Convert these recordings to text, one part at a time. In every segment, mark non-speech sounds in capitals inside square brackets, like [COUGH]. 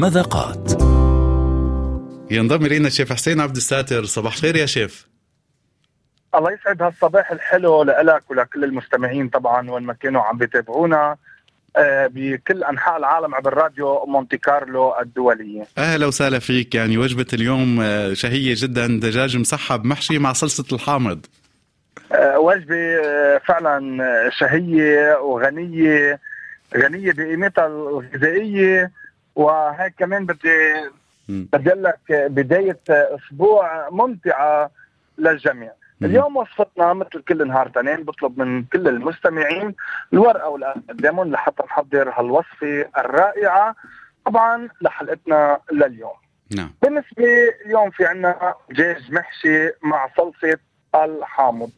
مذاقات ينضم إلينا الشيف حسين عبد الساتر. صباح الخير يا شيف. الله يسعد هالصباح الحلو لك ولكل المستمعين طبعا وين ما كانوا عم بيتابعونا آه، بكل أنحاء العالم عبر راديو مونتي كارلو الدوليه. أهلا وسهلا فيك. يعني وجبة اليوم آه، شهية جدا. دجاج مسحب محشي مع صلصة الحامض. آه، وجبة فعلا شهية وغنية غنية بقيمتها الغذائية. وهيك كمان بدي بدي أقول لك بداية أسبوع ممتعة للجميع. اليوم وصفتنا مثل كل نهار تنين بطلب من كل المستمعين الورقة والقلم لحتى نحضر هالوصفة الرائعة طبعا لحلقتنا لليوم. نعم. بالنسبة اليوم في عنا دجاج محشي مع صلصة الحامض.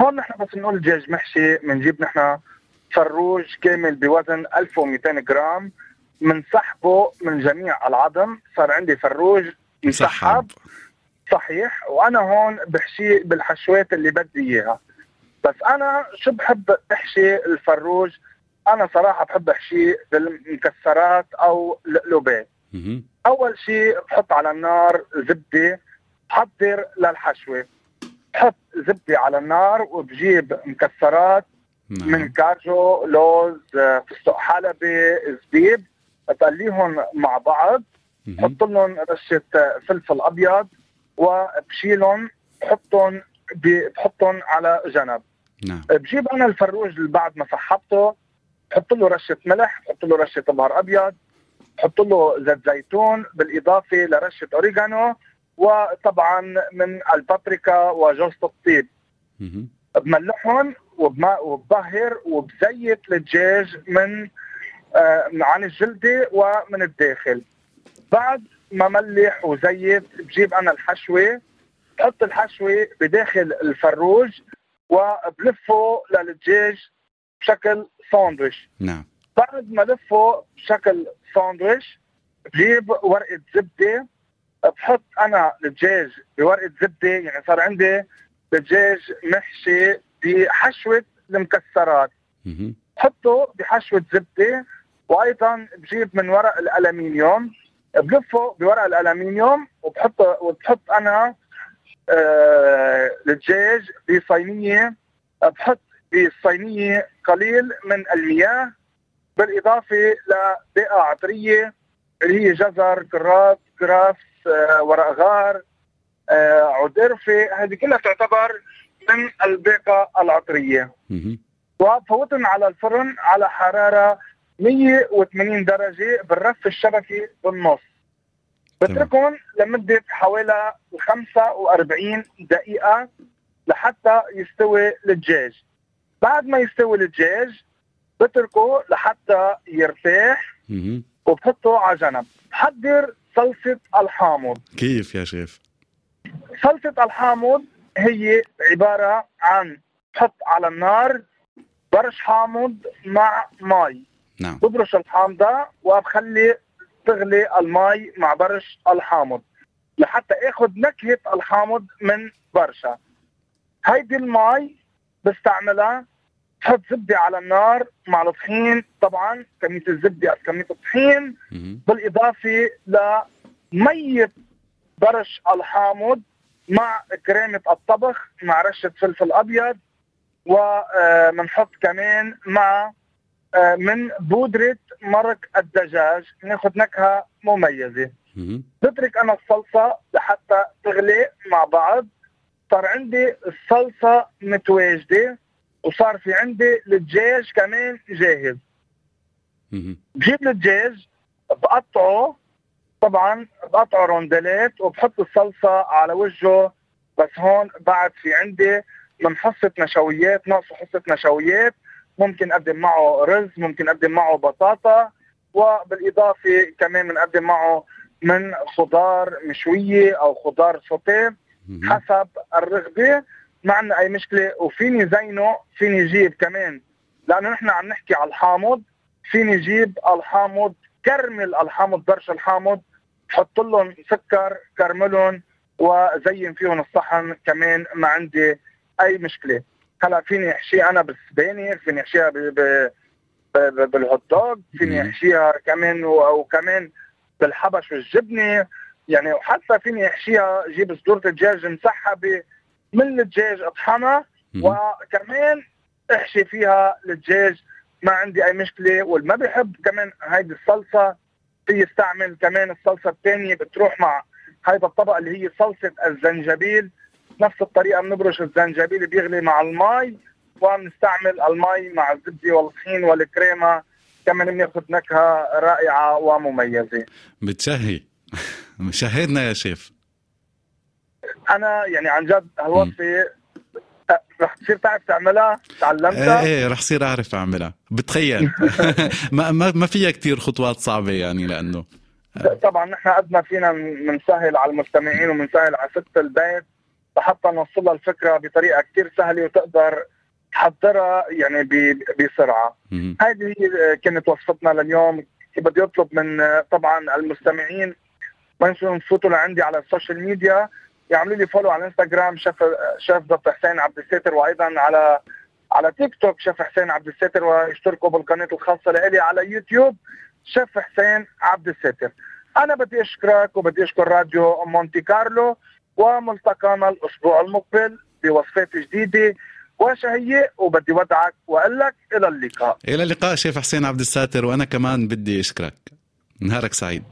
هون نحن بس نقول دجاج محشي بنجيب نحن فروج كامل بوزن 1200 جرام. بنسحبه من جميع العظم صار عندي فروج مسحب صحيح. وأنا هون بحشي بالحشوات اللي بدي إياها. بس أنا شو بحب أحشي الفروج؟ أنا صراحة بحب أحشي بالمكسرات أو القلوبات. أول شيء بحط على النار زبدة بحضر للحشوة. بحط زبدة على النار وبجيب مكسرات نعم. من كاجو لوز فستق حلبي زبيب. بقليهم مع بعض بحط لهم رشة فلفل أبيض وبشيلهم بحطهم بحطهم على جنب. نعم. بجيب أنا الفروج اللي بعد ما سحبته بحط له رشة ملح بحط له رشة بهار أبيض بحط له زيت زيتون بالإضافة لرشة اوريجانو وطبعا من البابريكا وجوز الطيب بملحهم وببهر وبزيت الدجاج من عن الجلدة ومن الداخل. بعد ما ملح وزيت بجيب أنا الحشوة بحط الحشوة بداخل الفروج وبلفه للدجاج بشكل ساندويش. نعم. بعد ما لفه بشكل ساندويش بجيب ورقة زبدة. بحط أنا الدجاج بورقة زبدة يعني صار عندي دجاج محشي بحشوة المكسرات. بحطه بحشوة زبدة. وأيضا بجيب من ورق الألمنيوم. بلفه بورق الألمنيوم وبحط وبحط أنا آه الدجاج بصينية. بحط بالصينيه قليل من المياه بالإضافة لدقه عطرية اللي هي جزر كراث كراث آه ورق غار آه عود قرفة. هذه كلها تعتبر من الباقه العطرية. وبفوتهم على الفرن على حرارة 180 درجة بالرف الشبكي بالنص. بتركهم لمدة حوالي 45 دقيقة لحتى يستوي الدجاج. بعد ما يستوي الدجاج بتركه لحتى يرتاح وبحطه على جنب. بحضر صلصة الحامض. كيف يا شيف؟ صلصة الحامض هي عبارة عن بحط على النار برش حامض مع مي نعم. ببرش الحامضة وبخلي تغلي المي مع برش الحامض لحتى اخذ نكهة الحامض من برشا. هيدي المي بستعملها بحط زبدة على النار مع الطحين. طبعا كمية الزبدة قد كمية الطحين بالإضافة لمية برش الحامض مع كريمة الطبخ مع رشة فلفل أبيض وبنحط كمان مع من بودرة مرق الدجاج. ناخذ نكهة مميزة. بترك أنا الصلصة لحتى تغلي مع بعض. صار عندي الصلصة متواجدة وصار في عندي الدجاج كمان جاهز. بجيب الدجاج بقطعه. طبعا بقطعه روندلات وبحط الصلصة على وجهه. بس هون بعد في عندي من حصة نشويات ناقصه حصة نشويات. ممكن أقدم معه رز ممكن أقدم معه بطاطا وبالإضافة كمان بنقدم معه من خضار مشوية أو خضار سوتيه حسب الرغبة. ما عندنا أي مشكلة وفيني زينه فيني جيب كمان. لأنه نحن عم نحكي على الحامض فيني جيب الحامض كرمل الحامض برش الحامض حط لهم سكر كرملهم وزين فيهم الصحن كمان ما عندي أي مشكلة. هلا فيني احشيها أنا بالسبانخ فيني احشيها بالهوت دوغ فيني احشيها كمان وكمان بالحبش والجبنة. يعني وحتى فيني احشيها جيب صدورة الدجاج مسحبة من الدجاج اطحنها. وكمان احشي فيها الدجاج. ما عندي أي مشكلة واللي ما بيحب كمان هيدي الصلصة. في يستعمل كمان الصلصة الثانية بتروح مع هيدا الطبق اللي هي صلصة الزنجبيل. نفس الطريقة بنبرش الزنجبيل بيغلي مع المي وبنستعمل المي مع الزبدة والطحين والكريمة. كمان بناخذ نكهة رائعة ومميزة. بتشهي. شهدنا يا شيف. أنا يعني عن جد هالوصفة رح تصير تعرف تعملها؟ تعلمتها؟ إيه إيه رح صير أعرف أعملها. بتخيل. [LAUGHS] ما ما ما فيها كثير خطوات صعبة يعني لأنه. طبعا نحن قد ما فينا بنسهل على المستمعين وبنسهل على ست البيت. لحتى نوصل لها الفكرة بطريقة كثير سهلة وتقدر تحضرها يعني بسرعة. هذه هي كانت وصفتنا لليوم. بدي اطلب من طبعا المستمعين ما ينسوا يفوتوا لعندي على ال social media. يعملوا لي follow على الإنستغرام شيف شيف دكتور حسين عبد الساتر وأيضا على على تيك توك شيف حسين عبد الساتر ويشتركوا بالقناة الخاصة لي على يوتيوب شيف حسين عبد الساتر أنا بدي أشكرك وبدي أشكر راديو مونتي كارلو. وملتقانا الأسبوع المقبل بوصفات جديدة وشهية وبدي ودعك وأقول لك إلى اللقاء. إلى اللقاء شيف حسين عبد الساتر وأنا كمان بدي أشكرك. نهارك سعيد.